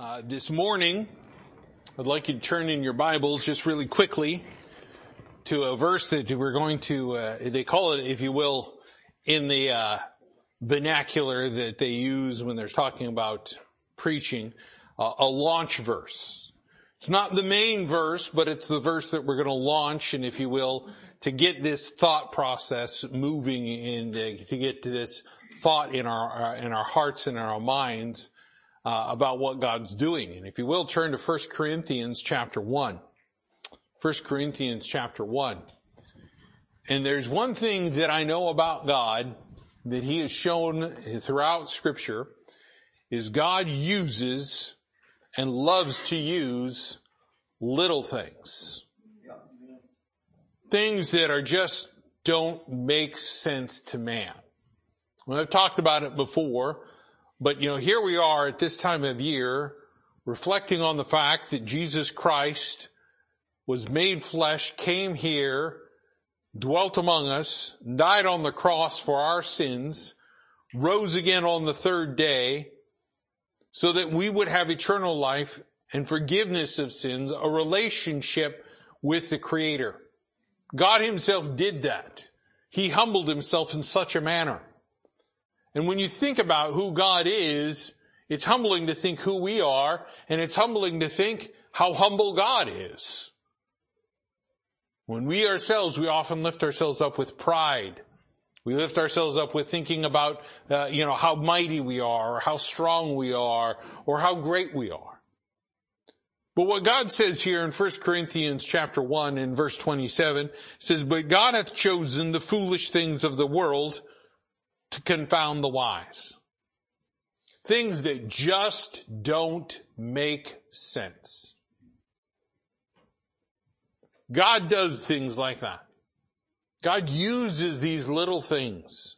Uh, this morning, I'd like you to turn in your Bibles just really quickly to a verse that we're going to, uh, they call it, if you will, in the uh, vernacular that they use when they're talking about preaching, a launch verse. It's not the main verse, but it's the verse that we're going to launch, and if you will, to get this thought process moving and to get to this thought in our in our hearts and in our minds uh, about what God's doing. And if you will, turn to 1 Corinthians chapter 1. 1 Corinthians chapter 1. And there's one thing that I know about God that he has shown throughout scripture is God uses and loves to use little things. Things that are just don't make sense to man. Well, I've talked about it before, but you know, here we are at this time of year reflecting on the fact that Jesus Christ was made flesh, came here, dwelt among us, died on the cross for our sins, rose again on the third day, so that we would have eternal life and forgiveness of sins, a relationship with the Creator. God Himself did that. He humbled Himself in such a manner. And when you think about who God is, it's humbling to think who we are, and it's humbling to think how humble God is. When we ourselves, we often lift ourselves up with pride. We lift ourselves up with thinking about, uh, you know, how mighty we are, or how strong we are, or how great we are. But what God says here in 1 Corinthians chapter 1 in verse 27 says, But God hath chosen the foolish things of the world to confound the wise. Things that just don't make sense. God does things like that. God uses these little things.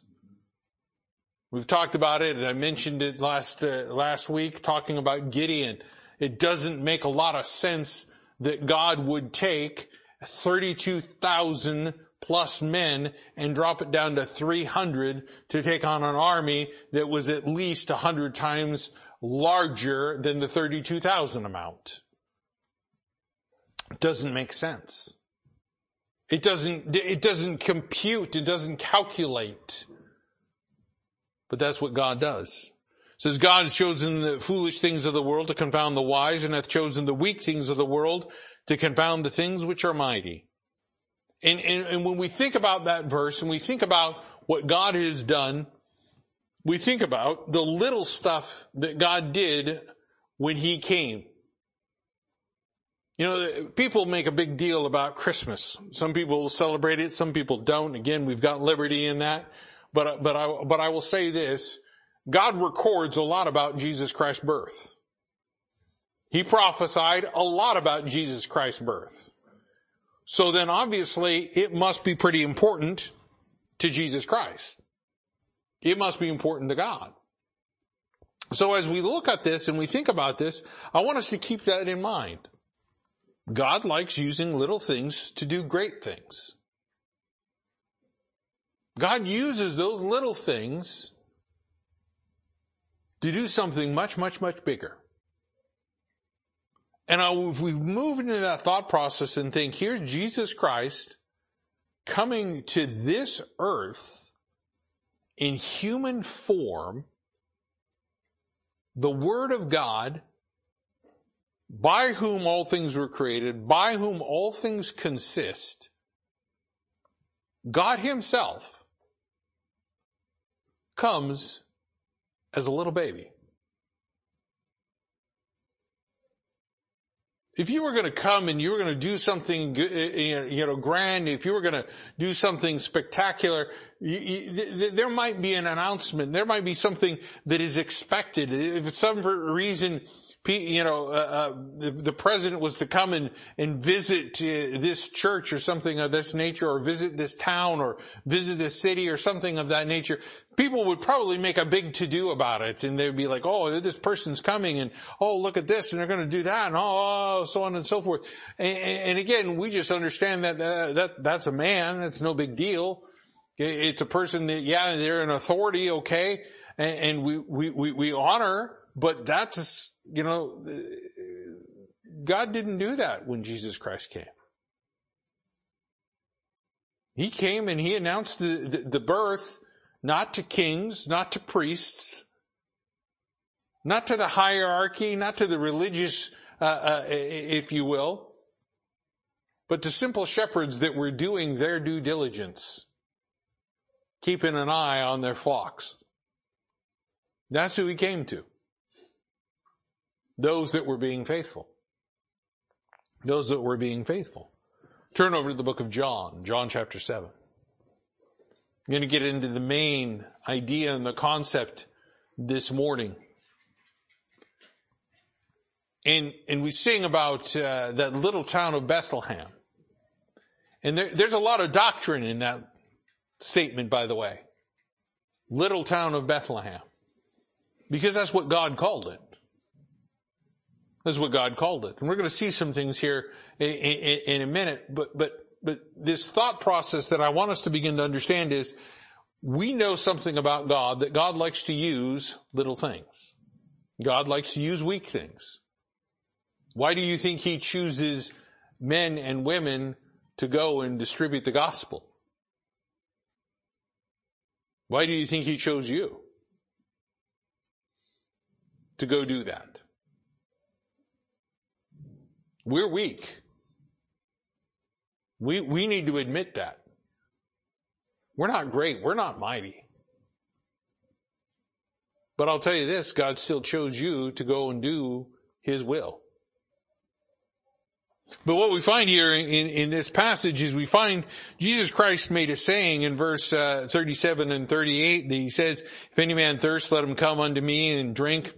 We've talked about it, and I mentioned it last uh, last week, talking about Gideon. It doesn't make a lot of sense that God would take 32,000 plus men and drop it down to 300 to take on an army that was at least 100 times larger than the 32,000 amount. Doesn't make sense. It doesn't, it doesn't compute. It doesn't calculate. But that's what God does. Says God has chosen the foolish things of the world to confound the wise and hath chosen the weak things of the world to confound the things which are mighty. And, and, and when we think about that verse and we think about what God has done, we think about the little stuff that God did when He came. You know, people make a big deal about Christmas. Some people celebrate it, some people don't. Again, we've got liberty in that. But, but I, but I will say this. God records a lot about Jesus Christ's birth. He prophesied a lot about Jesus Christ's birth. So then obviously it must be pretty important to Jesus Christ. It must be important to God. So as we look at this and we think about this, I want us to keep that in mind. God likes using little things to do great things. God uses those little things to do something much, much, much bigger. And if we move into that thought process and think, here's Jesus Christ coming to this earth in human form, the Word of God, by whom all things were created, by whom all things consist, God Himself comes as a little baby. If you were going to come and you were going to do something, eh, eh, you know, grand, if you were going to do something spectacular, there might be an announcement. There might be something that is expected. If for some reason you know, uh, uh, the, the, president was to come and, and visit uh, this church or something of this nature or visit this town or visit this city or something of that nature, people would probably make a big to-do about it and they'd be like, oh, this person's coming and oh, look at this and they're going to do that and oh, so on and so forth. And, and again, we just understand that, uh, that that's a man. That's no big deal. It's a person that, yeah, they're an authority, okay, and, and we, we, we honor But that's, you know, God didn't do that when Jesus Christ came. He came and he announced the, the, the birth not to kings, not to priests, not to the hierarchy, not to the religious, uh, uh, if you will, but to simple shepherds that were doing their due diligence, keeping an eye on their flocks. That's who he came to. Those that were being faithful. Those that were being faithful. Turn over to the book of John, John chapter 7. I'm going to get into the main idea and the concept this morning. And, and we sing about uh, that little town of Bethlehem. And there, there's a lot of doctrine in that statement, by the way. Little town of Bethlehem. Because that's what God called it. That's what God called it. And we're going to see some things here in, in, in, a minute, but, but, but this thought process that I want us to begin to understand is we know something about God that God likes to use little things. God likes to use weak things. Why do you think he chooses men and women to go and distribute the gospel? Why do you think he chose you to go do that? We're weak. We, we need to admit that. We're not great. We're not mighty. But I'll tell you this, God still chose you to go and do His will. But what we find here in, in this passage is we find Jesus Christ made a saying in verse uh, 37 and 38 that he says, if any man thirst, let him come unto me and drink.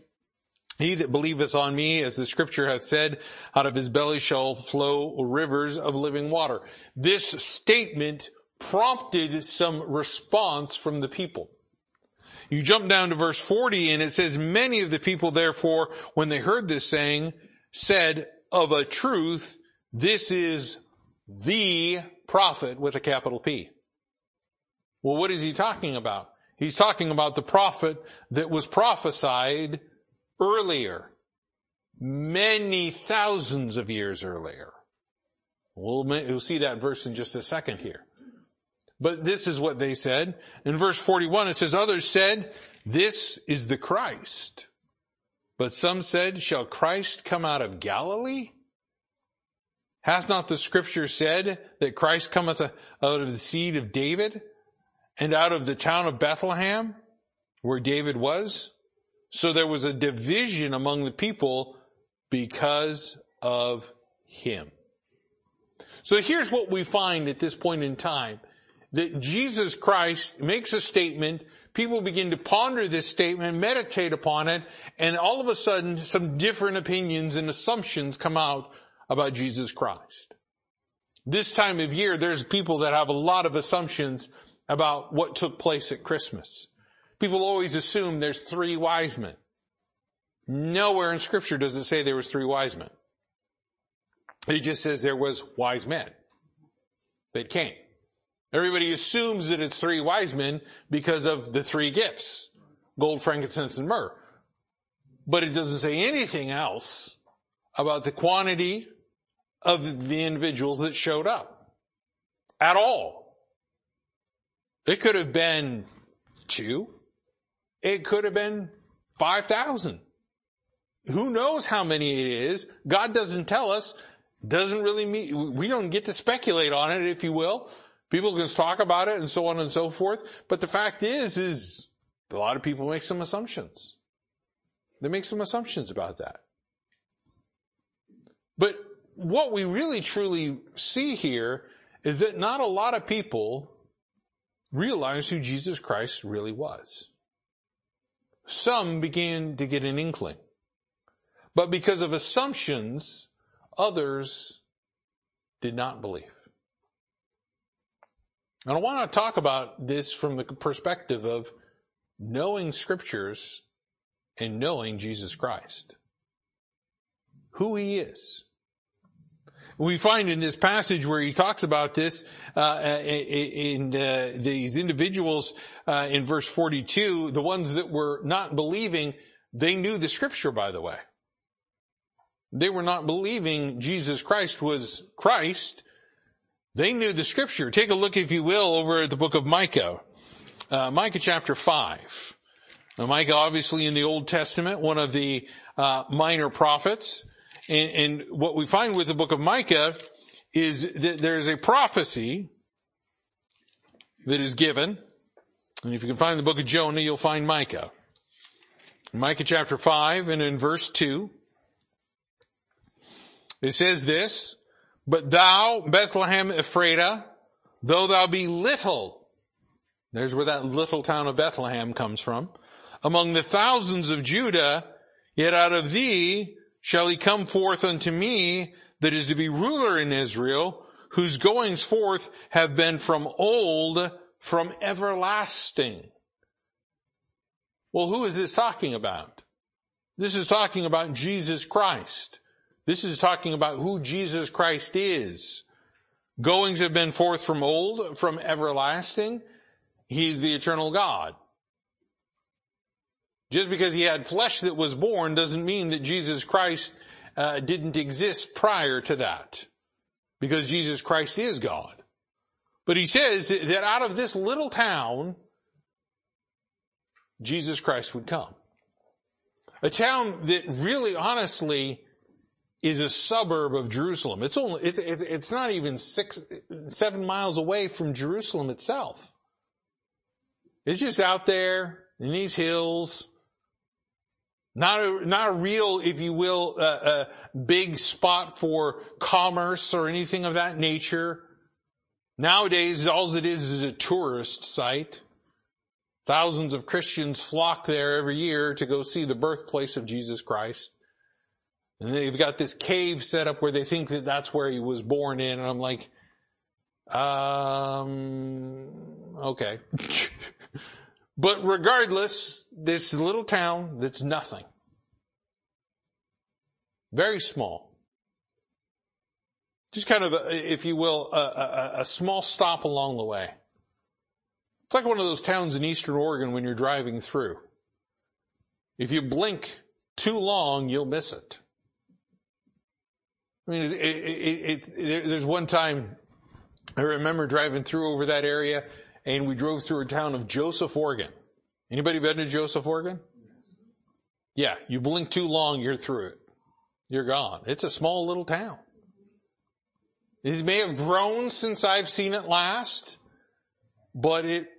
He that believeth on me, as the scripture hath said, out of his belly shall flow rivers of living water. This statement prompted some response from the people. You jump down to verse 40 and it says, many of the people therefore, when they heard this saying, said, of a truth, this is the prophet with a capital P. Well, what is he talking about? He's talking about the prophet that was prophesied earlier, many thousands of years earlier. We'll, we'll see that verse in just a second here. But this is what they said. In verse 41 it says, others said, this is the Christ. But some said, shall Christ come out of Galilee? Hath not the scripture said that Christ cometh uh, out of the seed of David and out of the town of Bethlehem where David was? So there was a division among the people because of him. So here's what we find at this point in time. That Jesus Christ makes a statement, people begin to ponder this statement, meditate upon it, and all of a sudden some different opinions and assumptions come out about Jesus Christ. This time of year, there's people that have a lot of assumptions about what took place at Christmas. People always assume there's three wise men. Nowhere in scripture does it say there was three wise men. It just says there was wise men that came. Everybody assumes that it's three wise men because of the three gifts. Gold, frankincense, and myrrh. But it doesn't say anything else about the quantity of the individuals that showed up. At all. It could have been two. It could have been 5,000. Who knows how many it is? God doesn't tell us. Doesn't really mean, we don't get to speculate on it, if you will. People can talk about it and so on and so forth. But the fact is, is a lot of people make some assumptions. They make some assumptions about that. But what we really truly see here is that not a lot of people realize who Jesus Christ really was. Some began to get an inkling. But because of assumptions, others did not believe. And I want to talk about this from the perspective of knowing scriptures and knowing Jesus Christ. Who he is. We find in this passage where he talks about this, uh, in, uh, these individuals, uh, in verse 42, the ones that were not believing, They knew the scripture, by the way. They were not believing Jesus Christ was Christ. They knew the scripture. Take a look, if you will, over at the book of Micah. Uh, Micah chapter 5. Now, Micah, obviously in the Old Testament, one of the uh, minor prophets. And, and what we find with the book of Micah is that there's a prophecy that is given. And if you can find the book of Jonah, you'll find Micah. Micah chapter 5 and in verse 2, it says this, But thou, Bethlehem Ephratah, though thou be little, there's where that little town of Bethlehem comes from, among the thousands of Judah, yet out of thee shall he come forth unto me that is to be ruler in Israel, whose goings forth have been from old, from everlasting. Well, who is this talking about? This is talking about Jesus Christ. This is talking about who Jesus Christ is. Goings have been forth from old, from everlasting. He's the eternal God. Just because he had flesh that was born doesn't mean that Jesus Christ uh, didn't exist prior to that. Because Jesus Christ is God. But he says that out of this little town, Jesus Christ would come. A town that really honestly is a suburb of Jerusalem. It's only, it's, it's not even six, seven miles away from Jerusalem itself. It's just out there in these hills. Not a, not a real, if you will, uh, uh, big spot for commerce or anything of that nature. Nowadays, all it is is a tourist site. Thousands of Christians flock there every year to go see the birthplace of Jesus Christ. And they've got this cave set up where they think that that's where he was born in. And I'm like, um, okay. but regardless, this little town that's nothing. Very small. Just kind of, a, if you will, a, a, a small stop along the way. It's like one of those towns in eastern Oregon when you're driving through. If you blink too long, you'll miss it. I mean, it, it, it, there's one time I remember driving through over that area and we drove through a town of Joseph, Oregon. Anybody been to Joseph, Oregon? Yeah, you blink too long, you're through it. You're gone. It's a small little town. It may have grown since I've seen it last, but it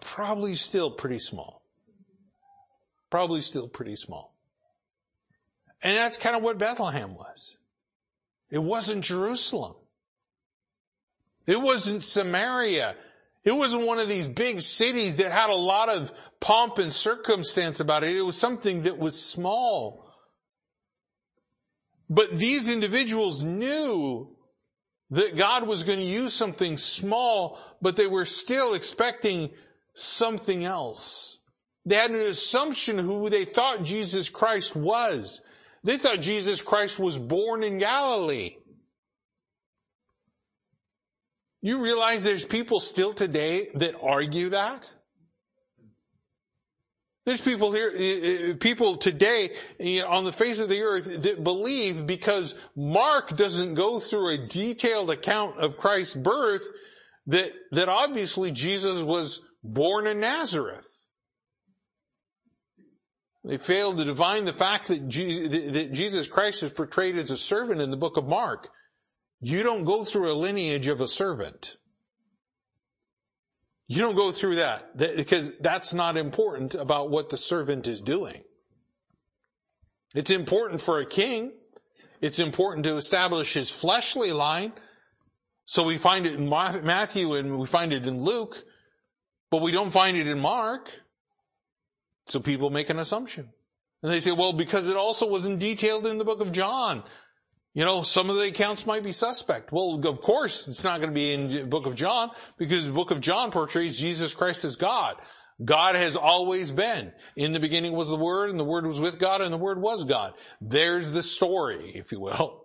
probably still pretty small. Probably still pretty small. And that's kind of what Bethlehem was. It wasn't Jerusalem. It wasn't Samaria. It wasn't one of these big cities that had a lot of pomp and circumstance about it. It was something that was small. But these individuals knew that God was going to use something small, but they were still expecting something else. They had an assumption who they thought Jesus Christ was. They thought Jesus Christ was born in Galilee. You realize there's people still today that argue that? There's people here, uh, uh, people today on the face of the earth that believe because Mark doesn't go through a detailed account of Christ's birth that, that obviously Jesus was born in Nazareth. They fail to divine the fact that Jesus Christ is portrayed as a servant in the book of Mark. You don't go through a lineage of a servant. You don't go through that because that's not important about what the servant is doing. It's important for a king. It's important to establish his fleshly line. So we find it in Matthew and we find it in Luke, but we don't find it in Mark. So people make an assumption. And they say, well, because it also wasn't detailed in the book of John. You know, some of the accounts might be suspect. Well, of course, it's not going to be in the book of John because the book of John portrays Jesus Christ as God. God has always been. In the beginning was the Word, and the Word was with God, and the Word was God. There's the story, if you will.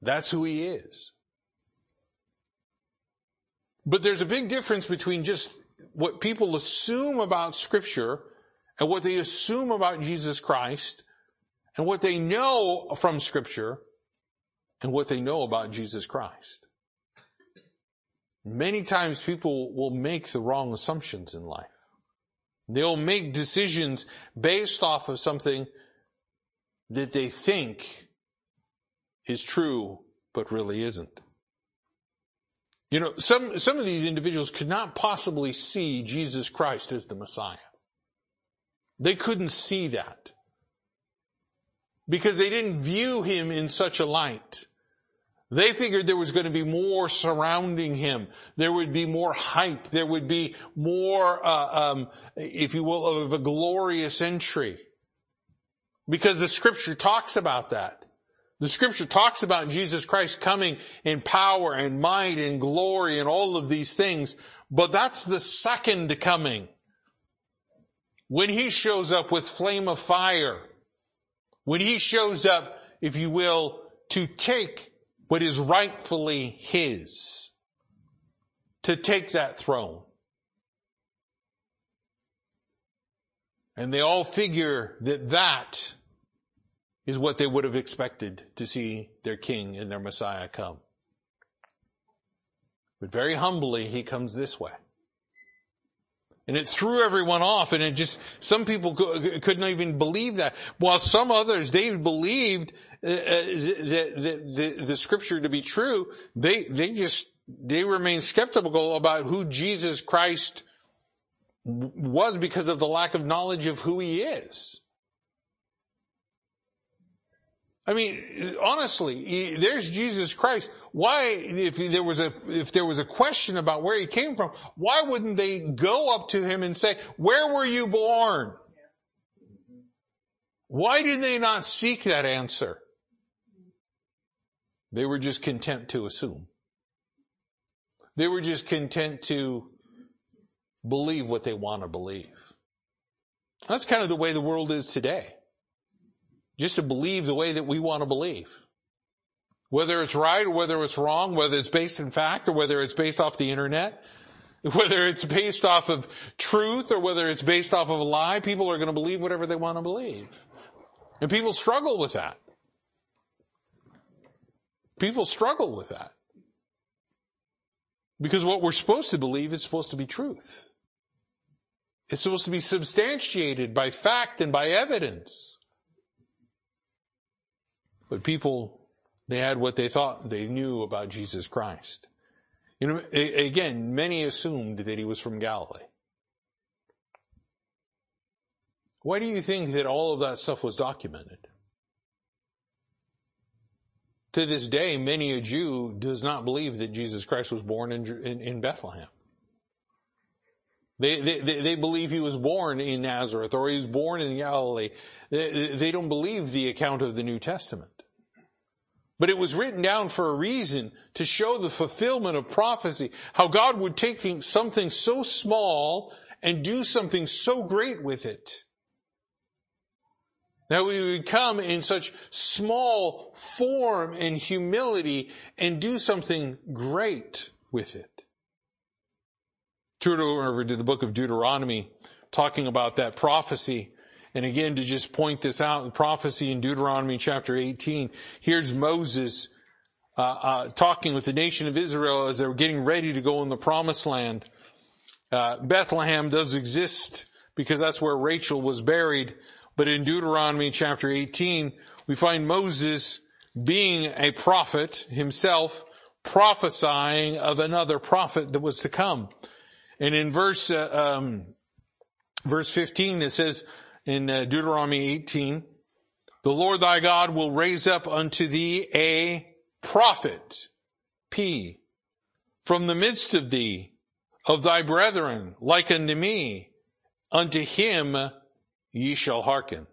That's who He is. But there's a big difference between just what people assume about Scripture and what they assume about Jesus Christ and what they know from scripture and what they know about Jesus Christ. Many times people will make the wrong assumptions in life. They'll make decisions based off of something that they think is true, but really isn't. You know, some, some of these individuals could not possibly see Jesus Christ as the Messiah. They couldn't see that. Because they didn't view him in such a light. They figured there was going to be more surrounding him. There would be more hype. There would be more, uh, um, if you will, of a glorious entry. Because the scripture talks about that. The scripture talks about Jesus Christ coming in power and might and glory and all of these things. But that's the second coming. When he shows up with flame of fire. When he shows up, if you will, to take what is rightfully his to take that throne. And they all figure that that is what they would have expected to see their king and their Messiah come. But very humbly, he comes this way. And it threw everyone off and it just, some people couldn't even believe that. While some others, they believed uh, uh, the, the, the, the scripture to be true, they, they just, they remain skeptical about who Jesus Christ was because of the lack of knowledge of who he is. I mean, honestly, there's Jesus Christ. Why, if there was a, if there was a question about where he came from, why wouldn't they go up to him and say, where were you born? Why did they not seek that answer? They were just content to assume. They were just content to believe what they want to believe. That's kind of the way the world is today. Just to believe the way that we want to believe. Whether it's right or whether it's wrong, whether it's based in fact or whether it's based off the internet, whether it's based off of truth or whether it's based off of a lie, people are going to believe whatever they want to believe. And people struggle with that. People struggle with that. Because what we're supposed to believe is supposed to be truth. It's supposed to be substantiated by fact and by evidence. But people, they had what they thought they knew about Jesus Christ. You know, again, many assumed that he was from Galilee. Why do you think that all of that stuff was documented? To this day, many a Jew does not believe that Jesus Christ was born in, in, in Bethlehem. They, they, they believe he was born in Nazareth or he was born in Galilee. They, they don't believe the account of the New Testament. But it was written down for a reason to show the fulfillment of prophecy, how God would take something so small and do something so great with it. That we would come in such small form and humility and do something great with it. Turn over to the book of Deuteronomy, talking about that prophecy. And again, to just point this out, the prophecy in Deuteronomy chapter 18, here's Moses uh, uh, talking with the nation of Israel as they were getting ready to go in the promised land. Uh, Bethlehem does exist because that's where Rachel was buried. But in Deuteronomy chapter 18, we find Moses being a prophet himself, prophesying of another prophet that was to come. And in verse, uh, um, verse 15, it says in uh, Deuteronomy 18, the Lord thy God will raise up unto thee a prophet, P, from the midst of thee, of thy brethren, like unto me, unto him ye shall hearken.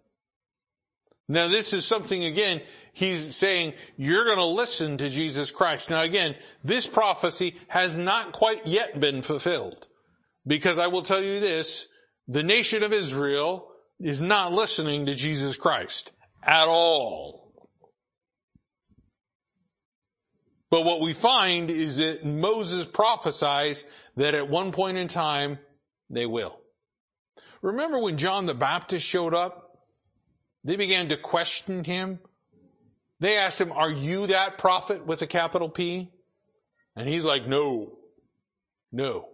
Now this is something again, he's saying you're going to listen to Jesus Christ. Now again, this prophecy has not quite yet been fulfilled. Because I will tell you this, the nation of Israel is not listening to Jesus Christ at all. But what we find is that Moses prophesies that at one point in time they will. Remember when John the Baptist showed up? They began to question him. They asked him, are you that prophet with a capital P? And he's like, no, no.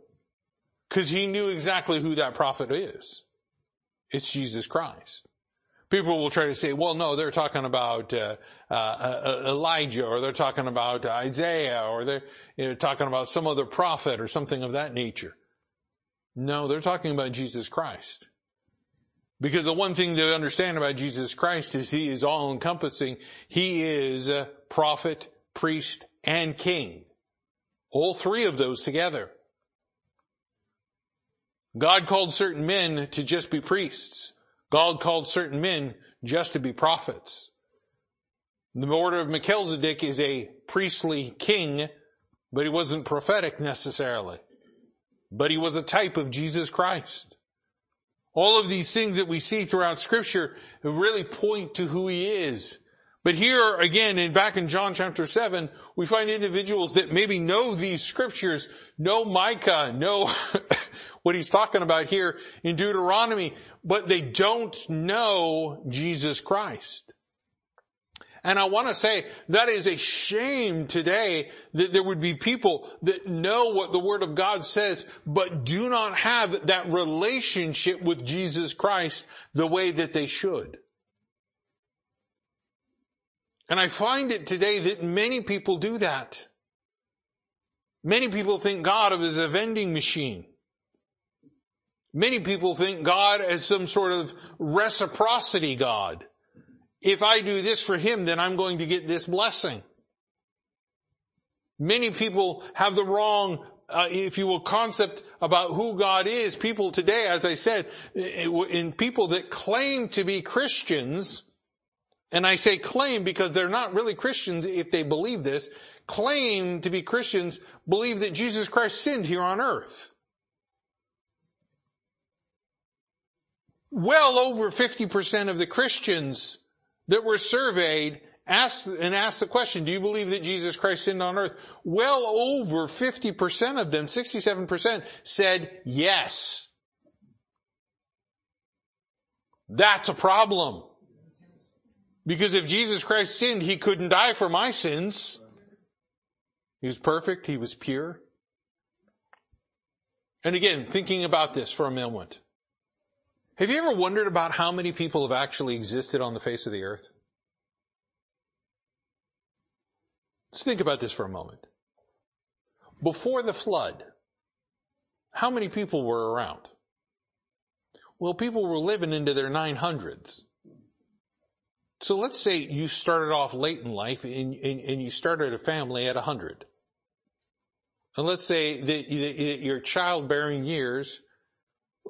Cause he knew exactly who that prophet is. It's Jesus Christ. People will try to say, well, no, they're talking about uh, uh, uh, Elijah, or they're talking about Isaiah, or they're you know, talking about some other prophet, or something of that nature. No, they're talking about Jesus Christ. Because the one thing to understand about Jesus Christ is He is all encompassing. He is prophet, priest, and king. All three of those together. God called certain men to just be priests. God called certain men just to be prophets. The order of Melchizedek is a priestly king, but he wasn't prophetic necessarily. But he was a type of Jesus Christ. All of these things that we see throughout scripture really point to who he is. But here again, in back in John chapter 7, we find individuals that maybe know these scriptures, know Micah, no what he's talking about here in Deuteronomy, but they don't know Jesus Christ. And I want to say that is a shame today that there would be people that know what the Word of God says, but do not have that relationship with Jesus Christ the way that they should. And I find it today that many people do that. Many people think God of as a vending machine. Many people think God as some sort of reciprocity God. If I do this for Him, then I'm going to get this blessing. Many people have the wrong, uh, if you will, concept about who God is. People today, as I said, in people that claim to be Christians, and I say claim because they're not really Christians if they believe this, claim to be Christians, believe that Jesus Christ sinned here on earth. Well over 50% of the Christians that were surveyed asked and asked the question, do you believe that Jesus Christ sinned on earth? Well over 50% of them, 67% said yes. That's a problem. Because if Jesus Christ sinned, he couldn't die for my sins. He was perfect. He was pure. And again, thinking about this for a moment. Have you ever wondered about how many people have actually existed on the face of the earth? Let's think about this for a moment. Before the flood, how many people were around? Well, people were living into their 900s. So let's say you started off late in life and, and, and you started a family at 100. And let's say that your childbearing years,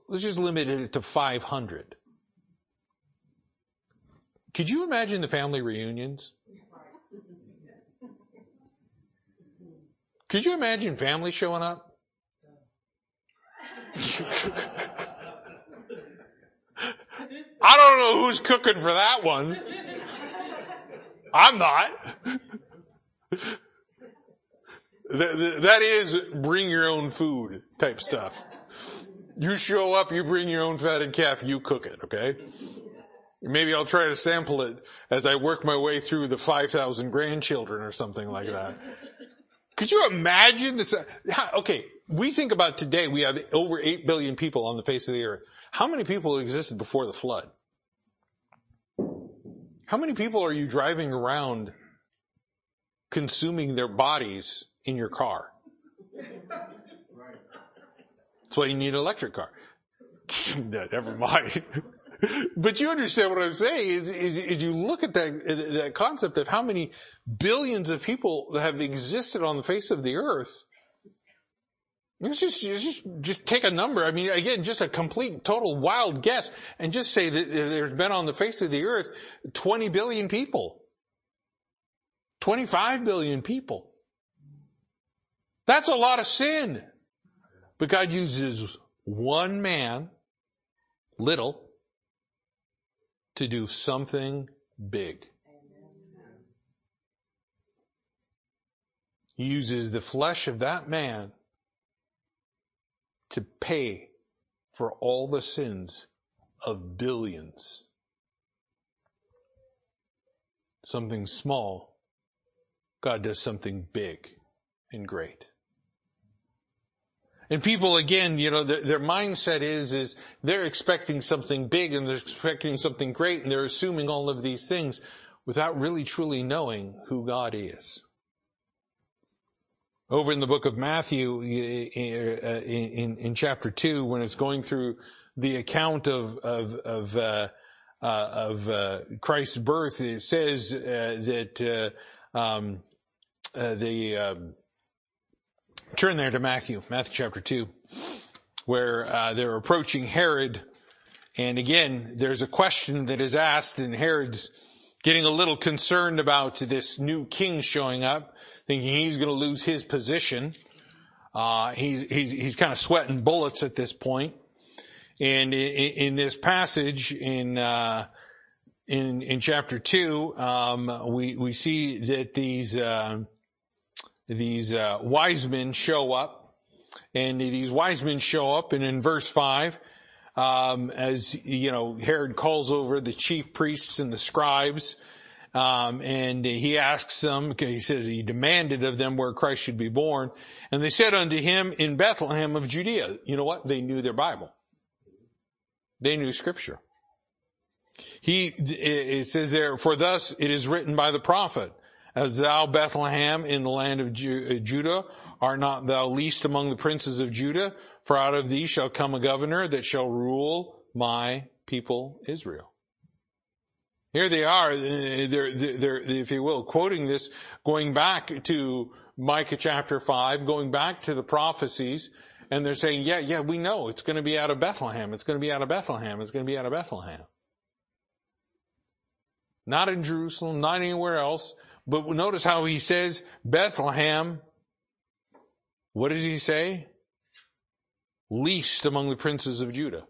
let's just limit it to 500. Could you imagine the family reunions? Could you imagine family showing up? I don't know who's cooking for that one. I'm not. that is bring your own food type stuff. You show up, you bring your own fatted calf, you cook it, okay? Maybe I'll try to sample it as I work my way through the 5,000 grandchildren or something like that. Could you imagine this? Okay, we think about today, we have over 8 billion people on the face of the earth. How many people existed before the flood? How many people are you driving around consuming their bodies in your car? That's why you need an electric car. never mind. but you understand what I'm saying is, is, is, you look at that, that concept of how many billions of people have existed on the face of the earth Let's just, just, just take a number. I mean, again, just a complete, total wild guess and just say that there's been on the face of the earth 20 billion people. 25 billion people. That's a lot of sin. But God uses one man, little, to do something big. He uses the flesh of that man to pay for all the sins of billions. Something small, God does something big and great. And people, again, you know, their, their, mindset is, is they're expecting something big and they're expecting something great and they're assuming all of these things without really truly knowing who God is. Over in the book of Matthew, in, in, in chapter two, when it's going through the account of, of, of, uh, uh, of uh, Christ's birth, it says uh, that uh, um, uh, the um, turn there to Matthew, Matthew chapter 2, where uh, they're approaching Herod. And again, there's a question that is asked and Herod's getting a little concerned about this new king showing up, thinking he's going to lose his position. Uh, he's, he's, he's kind of sweating bullets at this point. And in, in this passage in, uh, in, in chapter two, um, we, we see that these, uh, these uh, wise men show up, and these wise men show up, and in verse five, um, as you know, Herod calls over the chief priests and the scribes, um, and he asks them. He says he demanded of them where Christ should be born, and they said unto him in Bethlehem of Judea. You know what? They knew their Bible. They knew Scripture. He it says there, for thus it is written by the prophet. As thou, Bethlehem, in the land of uh, Judah, art not thou least among the princes of Judah, for out of thee shall come a governor that shall rule my people Israel. Here they are, uh, they're, they're, if you will, quoting this, going back to Micah chapter 5, going back to the prophecies, and they're saying, yeah, yeah, we know it's going to be out of Bethlehem. It's going to be out of Bethlehem. It's going to be out of Bethlehem. Not in Jerusalem, not anywhere else. But notice how he says Bethlehem. What does he say? Least among the princes of Judah.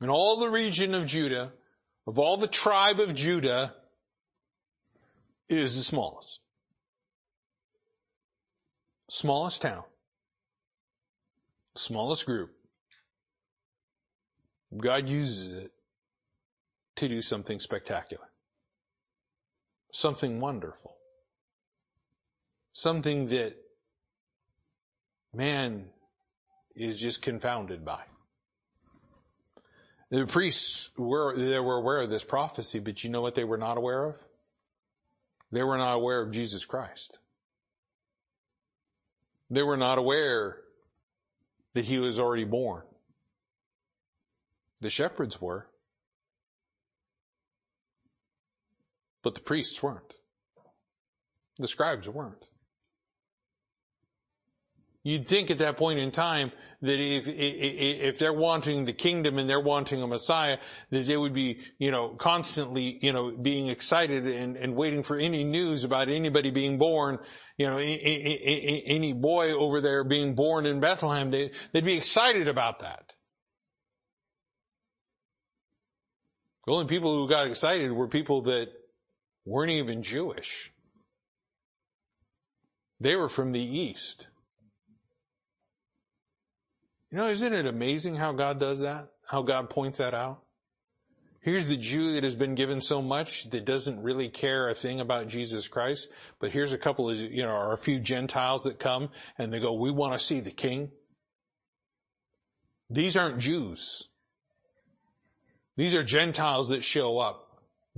In all the region of Judah, of all the tribe of Judah, is the smallest. Smallest town. Smallest group. God uses it to do something spectacular something wonderful. Something that man is just confounded by. The priests were, they were aware of this prophecy, but you know what they were not aware of? They were not aware of Jesus Christ. They were not aware that he was already born. The shepherds were. But the priests weren't. The scribes weren't. You'd think at that point in time that if, if they're wanting the kingdom and they're wanting a Messiah, that they would be, you know, constantly, you know, being excited and, and waiting for any news about anybody being born, you know, any boy over there being born in Bethlehem. They, they'd be excited about that. The only people who got excited were people that weren't even Jewish. They were from the East. You know, isn't it amazing how God does that? How God points that out? Here's the Jew that has been given so much that doesn't really care a thing about Jesus Christ. But here's a couple of, you know, or a few Gentiles that come and they go, we want to see the king. These aren't Jews. These are Gentiles that show up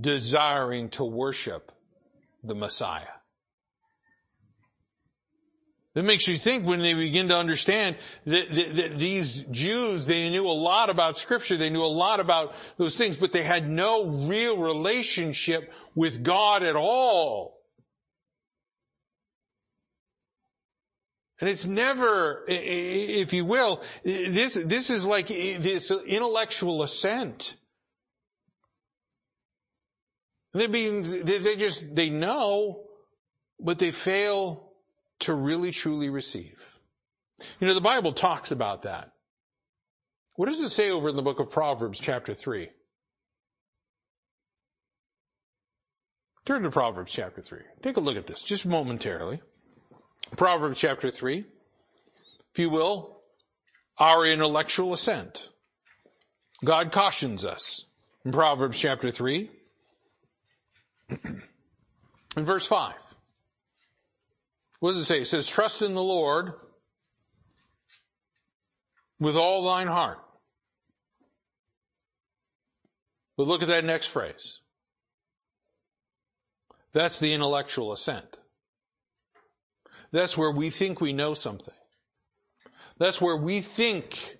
desiring to worship the Messiah. That makes you think when they begin to understand that, that, that, these Jews, they knew a lot about scripture, they knew a lot about those things, but they had no real relationship with God at all. And it's never, if you will, this, this is like this intellectual assent. That means they just, they know, but they fail to really truly receive. You know, the Bible talks about that. What does it say over in the book of Proverbs chapter 3? Turn to Proverbs chapter 3. Take a look at this just momentarily. Proverbs chapter 3. If you will, our intellectual assent. God cautions us in Proverbs chapter 3 in verse 5. What does it say? It says, trust in the Lord with all thine heart. But look at that next phrase. That's the intellectual assent. That's where we think we know something. That's where we think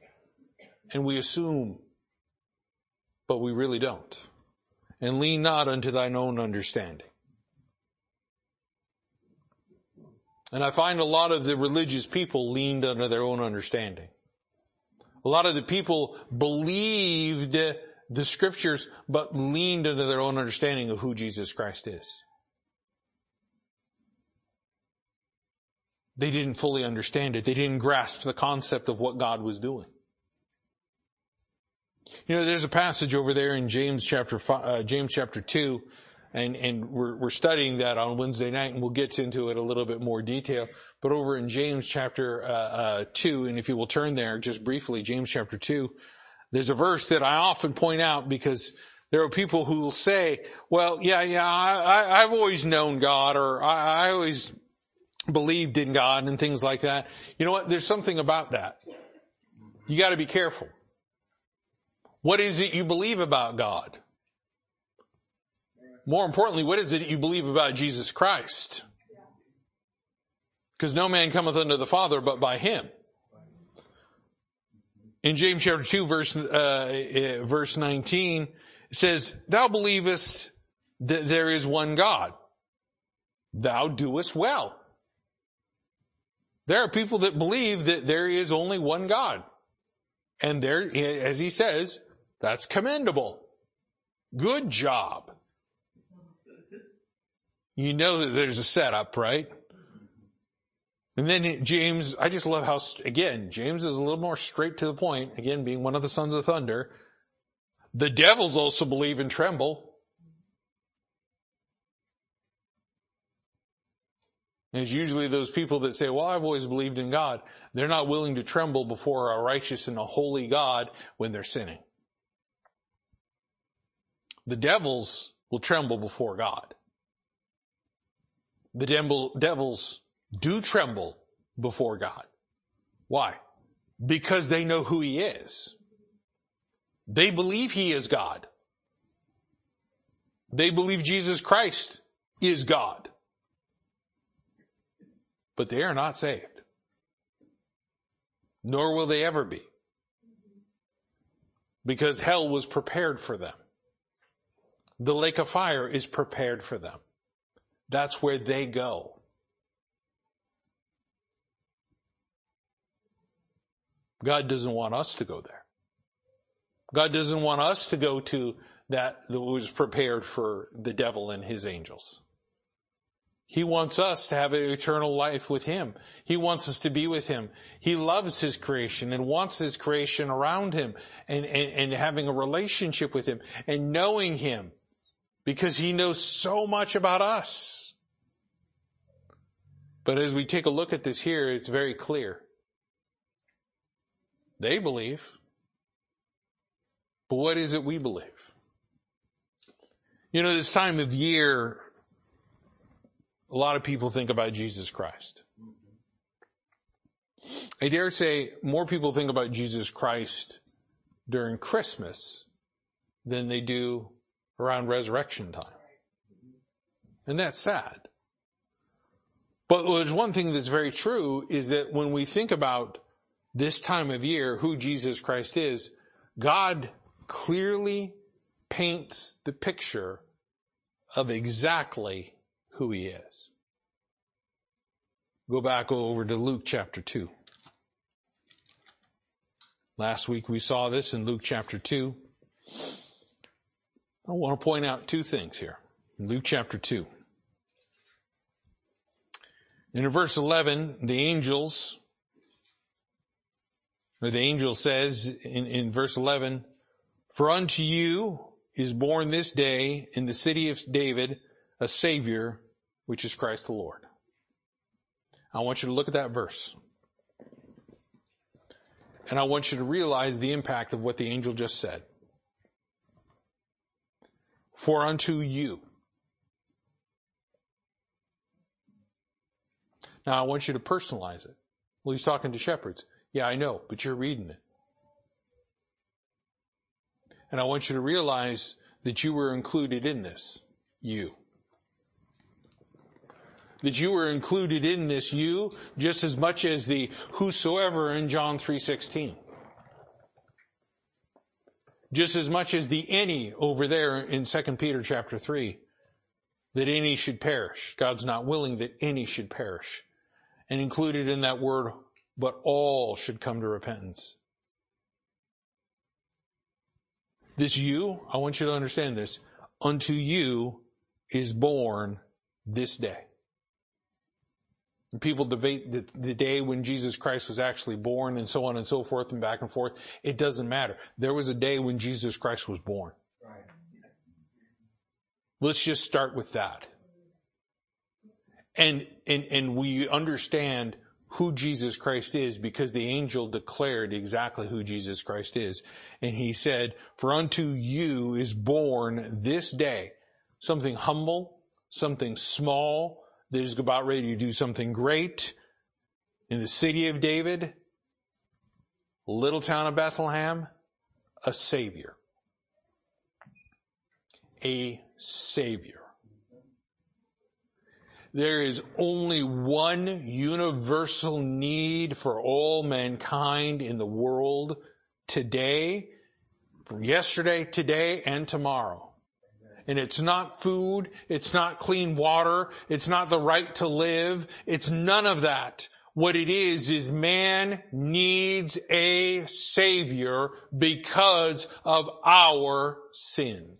and we assume, but we really don't. And lean not unto thine own understanding. And I find a lot of the religious people leaned under their own understanding. A lot of the people believed the scriptures, but leaned into their own understanding of who Jesus Christ is. They didn't fully understand it. They didn't grasp the concept of what God was doing. You know, there's a passage over there in James chapter five, uh, James chapter two, and and we're we're studying that on Wednesday night, and we'll get into it a little bit more detail. But over in James chapter uh, uh, two, and if you will turn there just briefly, James chapter two, there's a verse that I often point out because there are people who will say, "Well, yeah, yeah, I, have always known God, or I, I always believed in God, and things like that." You know what? There's something about that. You got to be careful. What is it you believe about God? More importantly, what is it you believe about Jesus Christ? Because no man cometh unto the Father but by him. In James chapter 2 verse, uh, uh, verse 19, it says, Thou believest that there is one God. Thou doest well. There are people that believe that there is only one God. And there, as he says, that's commendable. Good job. You know that there's a setup, right? And then James, I just love how, again, James is a little more straight to the point, again, being one of the sons of thunder. The devils also believe and tremble. And it's usually those people that say, well, I've always believed in God. They're not willing to tremble before a righteous and a holy God when they're sinning. The devils will tremble before God. The devils do tremble before God. Why? Because they know who he is. They believe he is God. They believe Jesus Christ is God. But they are not saved. Nor will they ever be. Because hell was prepared for them. The lake of fire is prepared for them. That's where they go. God doesn't want us to go there. God doesn't want us to go to that that was prepared for the devil and his angels. He wants us to have an eternal life with Him. He wants us to be with Him. He loves His creation and wants His creation around Him and, and, and having a relationship with Him and knowing Him because He knows so much about us. But as we take a look at this here, it's very clear. They believe. But what is it we believe? You know, this time of year, a lot of people think about Jesus Christ. I dare say more people think about Jesus Christ during Christmas than they do around resurrection time. And that's sad. But there's one thing that's very true is that when we think about this time of year who Jesus Christ is, God clearly paints the picture of exactly who he is. Go back over to Luke chapter 2. Last week we saw this in Luke chapter 2. I want to point out two things here. Luke chapter 2. In verse 11, the angels or the angel says in, in verse 11, For unto you is born this day in the city of David a Savior, which is Christ the Lord. I want you to look at that verse. And I want you to realize the impact of what the angel just said. For unto you. Now I want you to personalize it. Well, he's talking to shepherds. Yeah, I know, but you're reading it. And I want you to realize that you were included in this. You. That you were included in this you just as much as the whosoever in John 3.16. Just as much as the any over there in 2 Peter chapter 3. That any should perish. God's not willing that any should perish. And included in that word, but all should come to repentance. This you, I want you to understand this. Unto you is born this day. And people debate the, the, day when Jesus Christ was actually born and so on and so forth and back and forth. It doesn't matter. There was a day when Jesus Christ was born. Right. Let's just start with that. And, and, and we understand who Jesus Christ is because the angel declared exactly who Jesus Christ is. And he said, for unto you is born this day something humble, something small that is about ready to do something great in the city of David, little town of Bethlehem, a savior. A savior. There is only one universal need for all mankind in the world today, from yesterday, today, and tomorrow. And it's not food, it's not clean water, it's not the right to live, it's none of that. What it is, is man needs a savior because of our sin.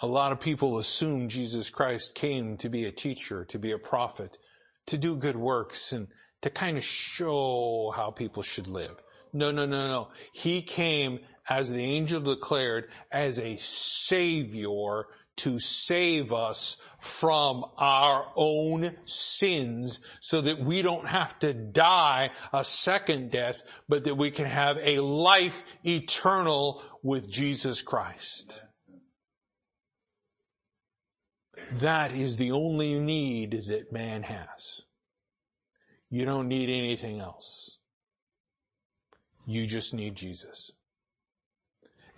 A lot of people assume Jesus Christ came to be a teacher, to be a prophet, to do good works and to kind of show how people should live. No, no, no, no. He came, as the angel declared, as a savior to save us from our own sins so that we don't have to die a second death, but that we can have a life eternal with Jesus Christ. That is the only need that man has. You don't need anything else. You just need Jesus.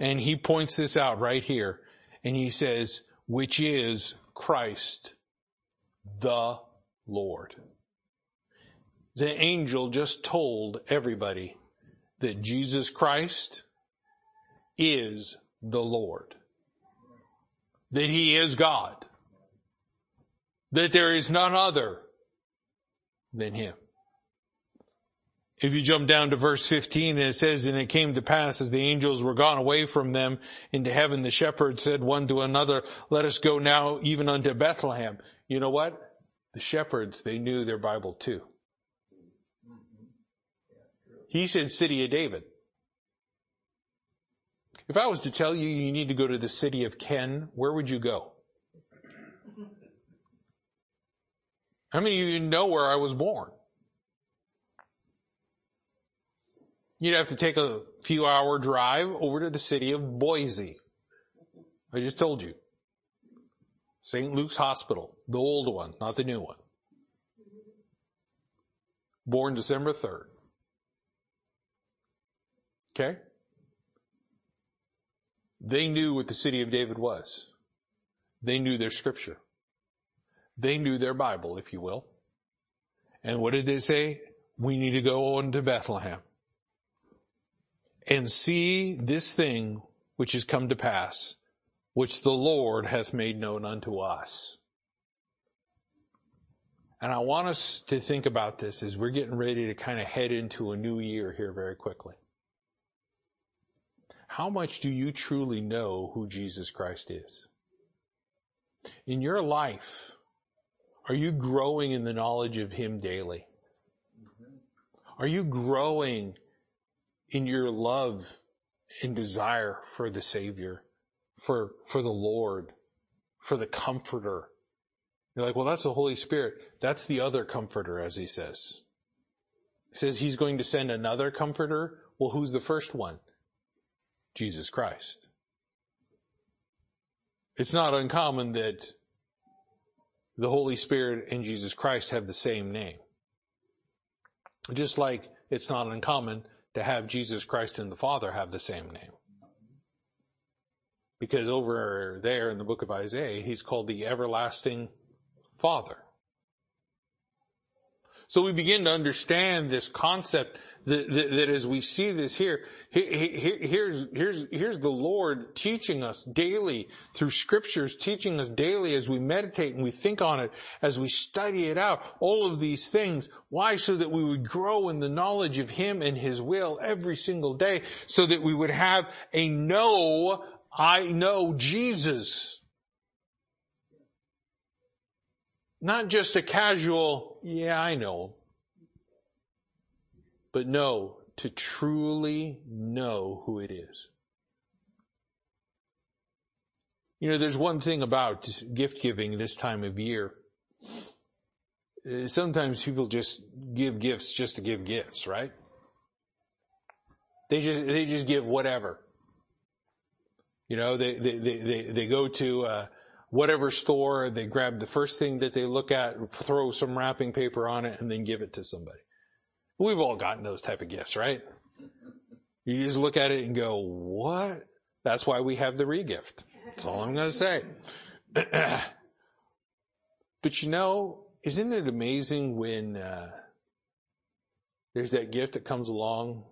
And he points this out right here and he says, which is Christ the Lord. The angel just told everybody that Jesus Christ is the Lord. That he is God that there is none other than him. If you jump down to verse 15 and it says, and it came to pass as the angels were gone away from them into heaven, the shepherds said one to another, let us go now even unto Bethlehem. You know what? The shepherds, they knew their Bible too. He said city of David. If I was to tell you you need to go to the city of Ken, where would you go? How many of you know where I was born? You'd have to take a few hour drive over to the city of Boise. I just told you. St. Luke's Hospital, the old one, not the new one. Born December 3rd. Okay? They knew what the city of David was. They knew their scripture. They knew their Bible, if you will. And what did they say? We need to go on to Bethlehem and see this thing which has come to pass, which the Lord hath made known unto us. And I want us to think about this as we're getting ready to kind of head into a new year here very quickly. How much do you truly know who Jesus Christ is? In your life, are you growing in the knowledge of Him daily? Are you growing in your love and desire for the Savior, for, for the Lord, for the Comforter? You're like, well, that's the Holy Spirit. That's the other Comforter, as He says. says he's going to send another comforter. Well, who's the first one? Jesus Christ. It's not uncommon that the Holy Spirit and Jesus Christ have the same name. Just like it's not uncommon to have Jesus Christ and the Father have the same name. Because over there in the book of Isaiah, he's called the everlasting Father. So we begin to understand this concept that, that, that as we see this here, here's, here's, here's the Lord teaching us daily through scriptures, teaching us daily as we meditate and we think on it, as we study it out, all of these things. Why? So that we would grow in the knowledge of Him and His will every single day, so that we would have a know, I know Jesus. Not just a casual, yeah, I know. But no, to truly know who it is. You know, there's one thing about gift giving this time of year. Sometimes people just give gifts just to give gifts, right? They just, they just give whatever. You know, they, they, they, they, they go to, uh, whatever store, they grab the first thing that they look at, throw some wrapping paper on it, and then give it to somebody. We've all gotten those type of gifts, right? You just look at it and go, what? That's why we have the regift. That's all I'm going to say. but you know, isn't it amazing when uh, there's that gift that comes along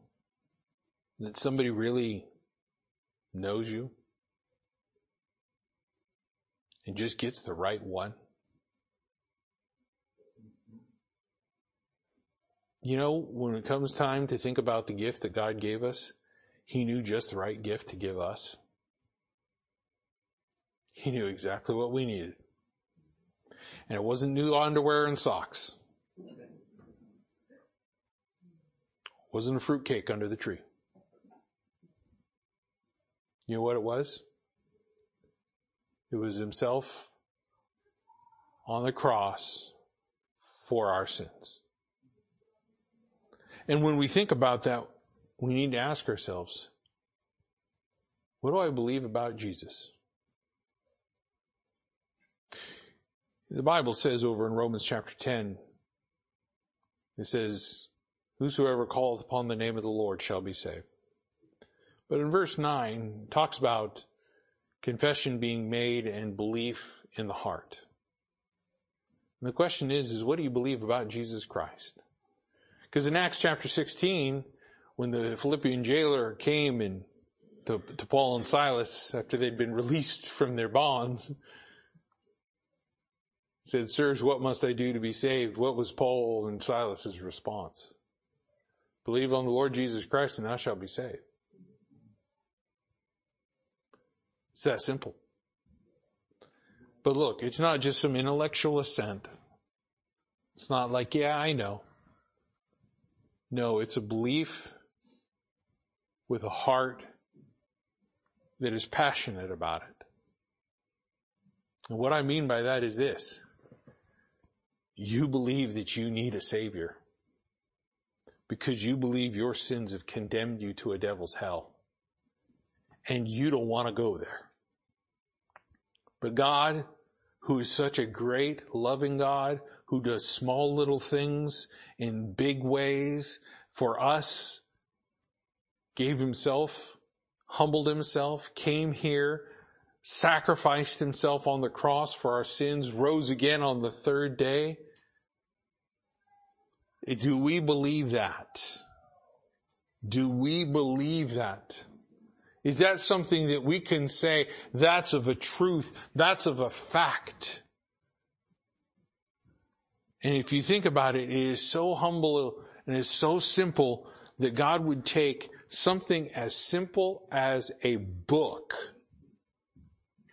that somebody really knows you? and just gets the right one? You know, when it comes time to think about the gift that God gave us, He knew just the right gift to give us. He knew exactly what we needed. And it wasn't new underwear and socks. It wasn't a fruitcake under the tree. You know what it was? It was himself on the cross for our sins. And when we think about that, we need to ask ourselves, what do I believe about Jesus? The Bible says over in Romans chapter 10, it says, whosoever calleth upon the name of the Lord shall be saved. But in verse 9, it talks about confession being made and belief in the heart. And the question is, is what do you believe about Jesus Christ? Because in Acts chapter 16, when the Philippian jailer came and to, to Paul and Silas after they'd been released from their bonds, said, Sirs, what must I do to be saved? What was Paul and Silas's response? Believe on the Lord Jesus Christ and thou shalt be saved. It's that simple. But look, it's not just some intellectual assent. It's not like, yeah, I know. No, it's a belief with a heart that is passionate about it. And what I mean by that is this. You believe that you need a savior because you believe your sins have condemned you to a devil's hell and you don't want to go there. But God, who is such a great, loving God, who does small little things in big ways for us, gave himself, humbled himself, came here, sacrificed himself on the cross for our sins, rose again on the third day. Do we believe that? Do we believe that? Is that something that we can say that's of a truth, that's of a fact? And if you think about it, it is so humble and it's so simple that God would take something as simple as a book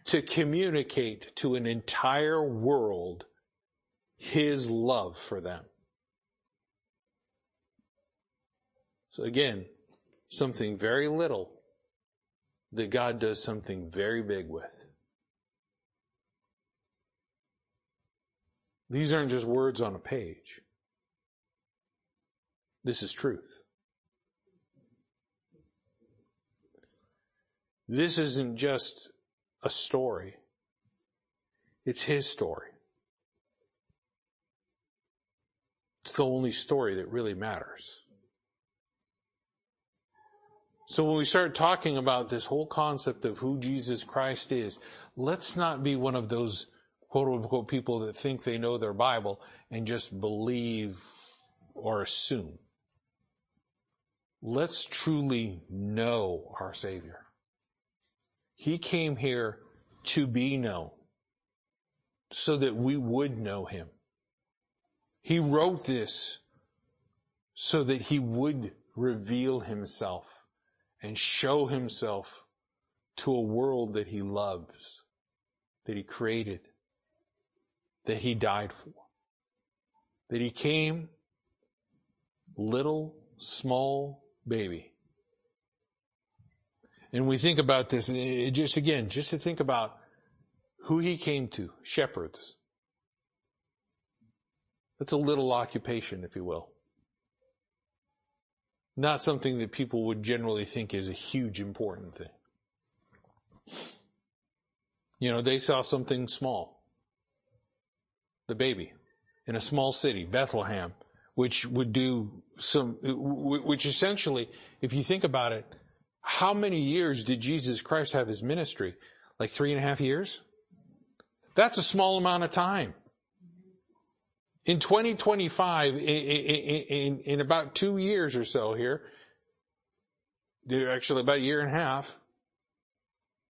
to communicate to an entire world His love for them. So again, something very little that God does something very big with. These aren't just words on a page. This is truth. This isn't just a story. It's his story. It's the only story that really matters. So when we start talking about this whole concept of who Jesus Christ is, let's not be one of those quote unquote people that think they know their Bible and just believe or assume. Let's truly know our Savior. He came here to be known so that we would know Him. He wrote this so that He would reveal Himself and show himself to a world that he loves, that he created, that he died for, that he came little, small baby. And we think about this, just again, just to think about who he came to, shepherds. That's a little occupation, if you will not something that people would generally think is a huge important thing. You know, they saw something small. The baby in a small city, Bethlehem, which would do some, which essentially, if you think about it, how many years did Jesus Christ have his ministry? Like three and a half years? That's a small amount of time. In 2025, in, in, in about two years or so here, actually about a year and a half,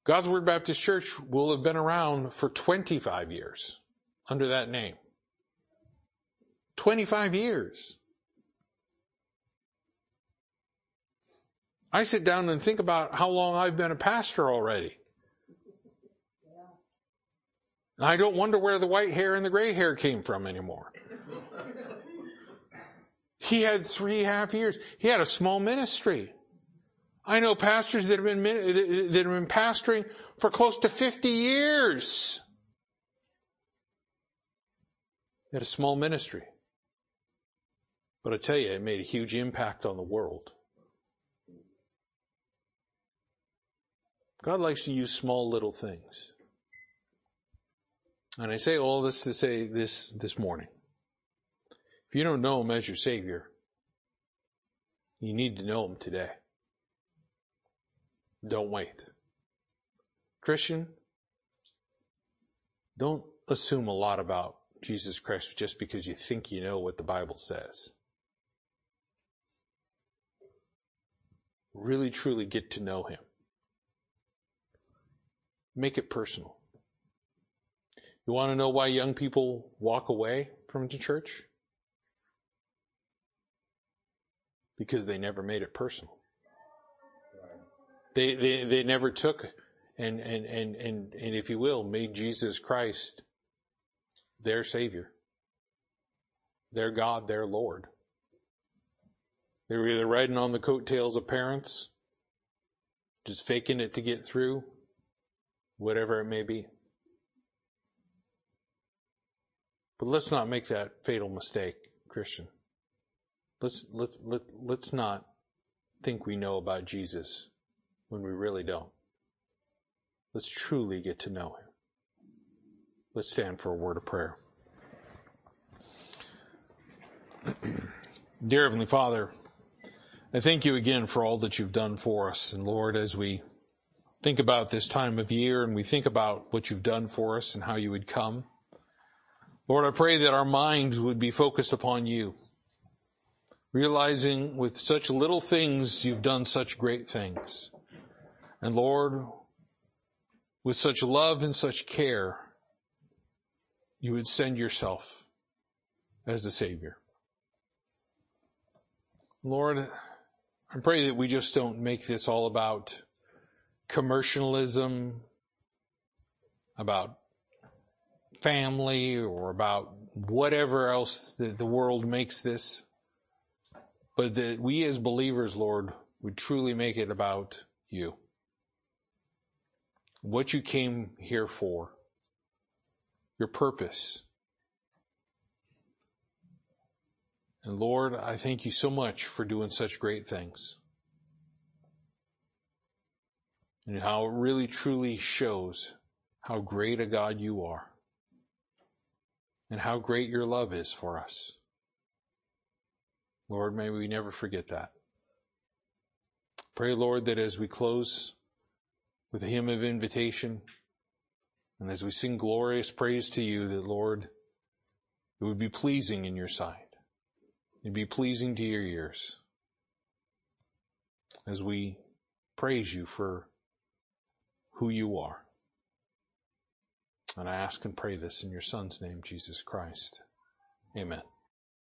God's Word Baptist Church will have been around for 25 years under that name. 25 years. I sit down and think about how long I've been a pastor already. I don't wonder where the white hair and the gray hair came from anymore. He had three half years. He had a small ministry. I know pastors that have been, that have been pastoring for close to 50 years. He had a small ministry. But I tell you, it made a huge impact on the world. God likes to use small little things. And I say all this to say this this morning. If you don't know Him as your Savior, you need to know Him today. Don't wait. Christian, don't assume a lot about Jesus Christ just because you think you know what the Bible says. Really truly get to know Him. Make it personal. You want to know why young people walk away from the church? because they never made it personal. They, they, they never took and, and, and, and, and if you will, made Jesus Christ their Savior, their God, their Lord. They were either riding on the coattails of parents, just faking it to get through, whatever it may be. But let's not make that fatal mistake, Christian. Let's, let's, let, let's not think we know about Jesus when we really don't. Let's truly get to know him. Let's stand for a word of prayer. Dear Heavenly Father, I thank you again for all that you've done for us. And Lord, as we think about this time of year and we think about what you've done for us and how you would come, Lord, I pray that our minds would be focused upon you realizing with such little things you've done such great things. And Lord, with such love and such care, you would send yourself as the Savior. Lord, I pray that we just don't make this all about commercialism, about family, or about whatever else the, the world makes this but that we as believers, Lord, would truly make it about you. What you came here for. Your purpose. And Lord, I thank you so much for doing such great things. And how it really truly shows how great a God you are. And how great your love is for us. Lord, may we never forget that. Pray, Lord, that as we close with a hymn of invitation, and as we sing glorious praise to you, that Lord, it would be pleasing in your sight. It'd be pleasing to your ears as we praise you for who you are. And I ask and pray this in your son's name, Jesus Christ. Amen.